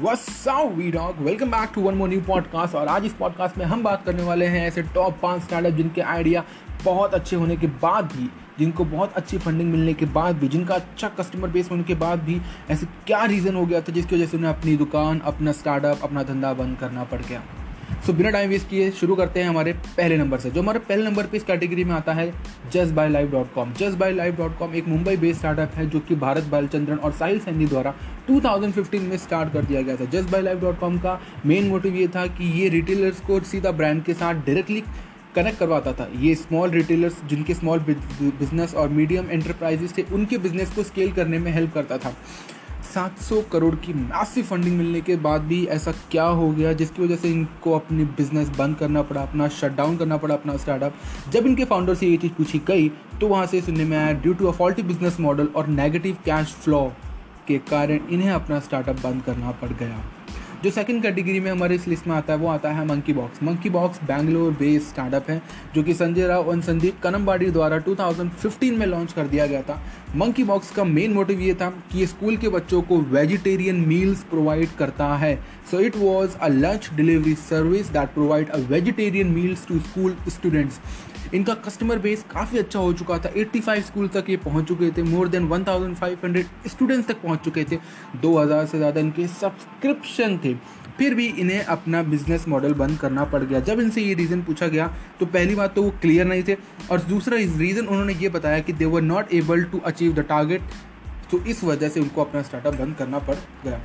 Welcome back to one more new podcast और आज इस पॉडकास्ट में हम बात करने वाले हैं ऐसे टॉप पाँच स्टार्टअप जिनके आइडिया बहुत अच्छे होने के बाद भी, जिनको बहुत अच्छी फंडिंग मिलने के बाद भी, जिनका अच्छा कस्टमर बेस होने के बाद भी ऐसे क्या रीज़न हो गया था जिसकी वजह से उन्हें अपनी दुकान, अपना स्टार्टअप अपना धंधा बंद करना पड़ गया? सो बिना टाइम वेस्ट किए शुरू करते हैं हमारे पहले नंबर से। जो हमारे पहले नंबर पे इस कैटेगरी में आता है just buy live dot com just buy live dot com एक मुंबई बेस्ड स्टार्टअप है, जो कि भारत बालचंद्रन और साहिल सैनी द्वारा 2015 में स्टार्ट कर दिया गया था। Just buy live dot com का मेन मोटिव ये था कि ये रिटेलर्स को सीधा ब्रांड के साथ डायरेक्टली कनेक्ट करवाता था। ये स्मॉल रिटेलर्स जिनके स्मॉल बिज़नेस और मीडियम एंटरप्राइजेस थे, उनके बिज़नेस को स्केल करने में हेल्प करता था। 700 करोड़ की मैसिव फंडिंग मिलने के बाद भी ऐसा क्या हो गया जिसकी वजह से इनको अपनी बिज़नेस बंद करना पड़ा, अपना शट डाउन करना पड़ा, अपना स्टार्टअप जब इनके फाउंडर से ये चीज़ पूछी गई तो वहाँ से सुनने में आया due to a faulty business model और नेगेटिव कैश फ्लो के कारण इन्हें अपना स्टार्टअप बंद करना पड़ गया। जो सेकंड कैटेगरी में हमारे इस लिस्ट में आता है, वो आता है monkey box monkey box Bangalore based startup है, जो कि संजय राव और संदीप कनम्बाड़ी द्वारा 2015 में लॉन्च कर दिया गया था। मंकी बॉक्स का मेन मोटिव ये था कि ये स्कूल के बच्चों को वेजिटेरियन मील्स प्रोवाइड करता है। So it was a lunch delivery service that provide a vegetarian meals to school students इनका कस्टमर बेस काफ़ी अच्छा हो चुका था। 85 स्कूल तक ये पहुँच चुके थे। मोर देन 1500 स्टूडेंट्स तक पहुँच चुके थे। 2000 से ज़्यादा इनके सब्सक्रिप्शन थे। फिर भी इन्हें अपना बिज़नेस मॉडल बंद करना पड़ गया। जब इनसे ये रीज़न पूछा गया तो पहली बात तो वो क्लियर नहीं थे। और दूसरा रीज़न उन्होंने ये बताया कि they were not able to achieve the target तो इस वजह से उनको अपना स्टार्टअप बंद करना पड़ गया।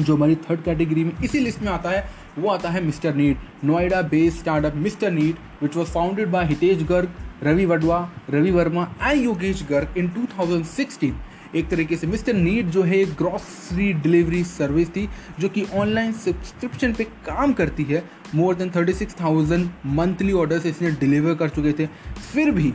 जो हमारी थर्ड कैटेगरी में इसी लिस्ट में आता है वो आता है mister neat. Noida based startup mister neat which was founded by Hitesh Garg, Ravi Wadhwa, Ravi Verma and Yogesh Garg in 2016 एक तरीके से मिस्टर नीट जो है ग्रॉसरी डिलीवरी सर्विस थी, जो कि ऑनलाइन सब्सक्रिप्शन पे काम करती है। More than thirty six thousand monthly orders इसने डिलीवर कर चुके थे। फिर भी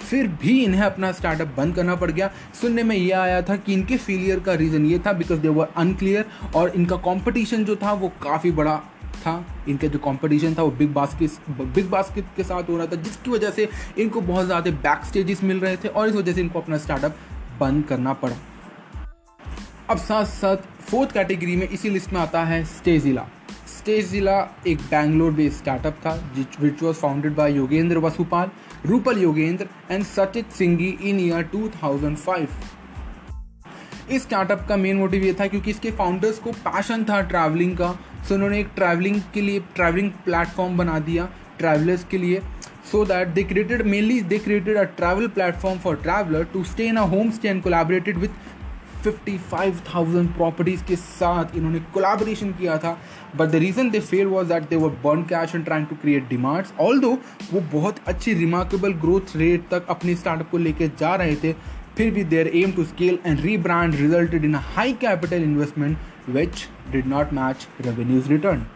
फिर भी इन्हें अपना स्टार्टअप बंद करना पड़ गया। सुनने में यह आया था कि इनके फेलियर का रीज़न ये था बिकॉज़ दे वर अनक्लियर और इनका कंपटीशन जो था वो काफ़ी बड़ा था। इनका जो कंपटीशन था वो बिग बास्केट बिग बास्केट के साथ हो रहा था, जिसकी वजह से इनको बहुत ज़्यादा बैक स्टेजेस मिल रहे थे और इस वजह से इनको अपना स्टार्टअप बंद करना पड़ा। अब साथ साथ फोर्थ कैटेगरी में इसी लिस्ट में आता है स्टेजिला स्टेजिला एक बैंगलोर बेस्ड स्टार्टअप था which was founded by Yogendra Vasupal, Rupal Yogendra and Sachit Singhi in year 2005 इस स्टार्टअप का मेन मोटिव ये था क्योंकि इसके फाउंडर्स को पैशन था ट्रैवलिंग का। सो उन्होंने एक ट्रैवलिंग के लिए ट्रैवलिंग प्लेटफॉर्म बना दिया ट्रैवलर्स के लिए। So that they created mainly they created a travel platform for traveler to stay in a homestay and collaborated with 55,000 properties के साथ इन्होंने कोलाबोरेशन किया था। But the reason they fail was that they were burn cash and trying to create demands although वो बहुत अच्छी remarkable growth rate तक अपने स्टार्टअप को लेकर जा रहे थे फिर भी their aim to scale and rebrand resulted in high capital investment which did not match revenues return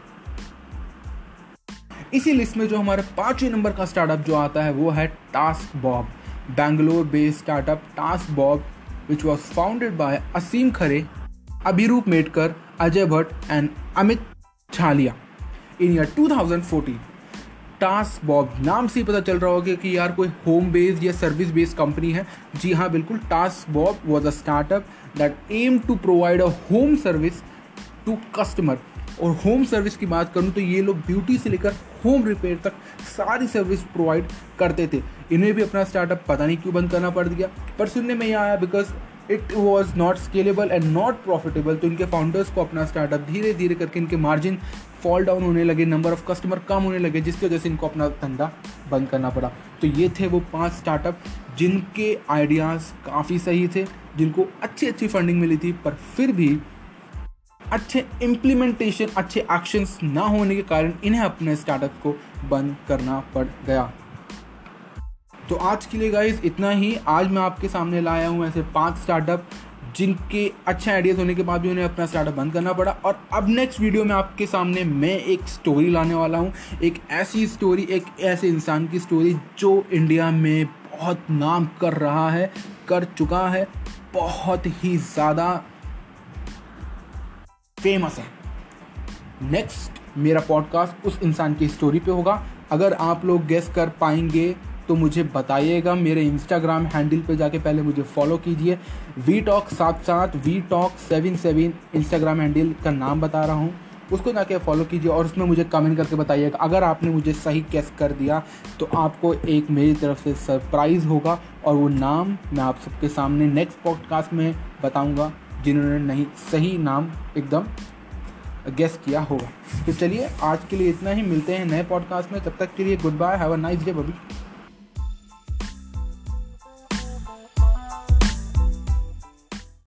इसी लिस्ट में जो हमारे पाँचवें नंबर का स्टार्टअप जो आता है वो है Taskbob Bangalore based startup Taskbob which was founded by Aseem Khare Abhiroop Metkar Ajay Bhatt and Amit Chhalia in year 2014 Taskbob नाम से ही पता चल रहा होगा कि यार कोई होम बेस्ड या सर्विस बेस्ड कंपनी है। जी हाँ बिल्कुल Taskbob was a startup that aim to provide a home service to customer और होम सर्विस की बात करूँ तो ये लोग ब्यूटी से लेकर होम रिपेयर तक सारी सर्विस प्रोवाइड करते थे। इन्हें भी अपना स्टार्टअप पता नहीं क्यों बंद करना पड़ गया। पर सुनने में यह आया because it was not scalable and not profitable तो इनके फाउंडर्स को अपना स्टार्टअप धीरे धीरे करके इनके मार्जिन फॉल डाउन होने लगे नंबर ऑफ़ कस्टमर कम होने लगे, जिसकी वजह से इनको अपना धंधा बंद करना पड़ा। तो ये थे वो पाँच स्टार्टअप जिनके आइडियाज़ काफ़ी सही थे, जिनको अच्छी अच्छी फंडिंग मिली थी, पर फिर भी अच्छे इम्प्लीमेंटेशन अच्छे एक्शंस ना होने के कारण इन्हें अपने स्टार्टअप को बंद करना पड़ गया। तो आज के लिए गाइज़ इतना ही। आज मैं आपके सामने लाया हूँ ऐसे पाँच स्टार्टअप जिनके अच्छे आइडियाज़ होने के बाद भी उन्हें अपना स्टार्टअप बंद करना पड़ा। और अब नेक्स्ट वीडियो में आपके सामने मैं एक स्टोरी लाने वाला हूँ। एक ऐसी स्टोरी एक ऐसे इंसान की स्टोरी जो इंडिया में बहुत नाम कर रहा है, कर चुका है, बहुत ही ज़्यादा फ़ेमस है। नेक्स्ट मेरा पॉडकास्ट उस इंसान की स्टोरी पे होगा। अगर आप लोग गेस कर पाएँगे तो मुझे बताइएगा। मेरे इंस्टाग्राम हैंडल पे जाके पहले मुझे फॉलो कीजिए। वी टॉक सात सात we talk seven seven Instagram handle का नाम बता रहा हूँ। उसको जाके फॉलो कीजिए और उसमें मुझे कमेंट करके बताइएगा। अगर आपने मुझे सही कैस कर दिया तो आपको एक मेरी तरफ़ से सरप्राइज़ होगा। और वो नाम मैं आप सबके सामने नेक्स्ट पॉडकास्ट में बताऊँगा। जिन्होंने नहीं, सही नाम एकदम गेस किया होगा। तो चलिए, आज के लिए इतना ही। मिलते हैं नए पॉडकास्ट में। तब तक के लिए goodbye have a nice day बबी।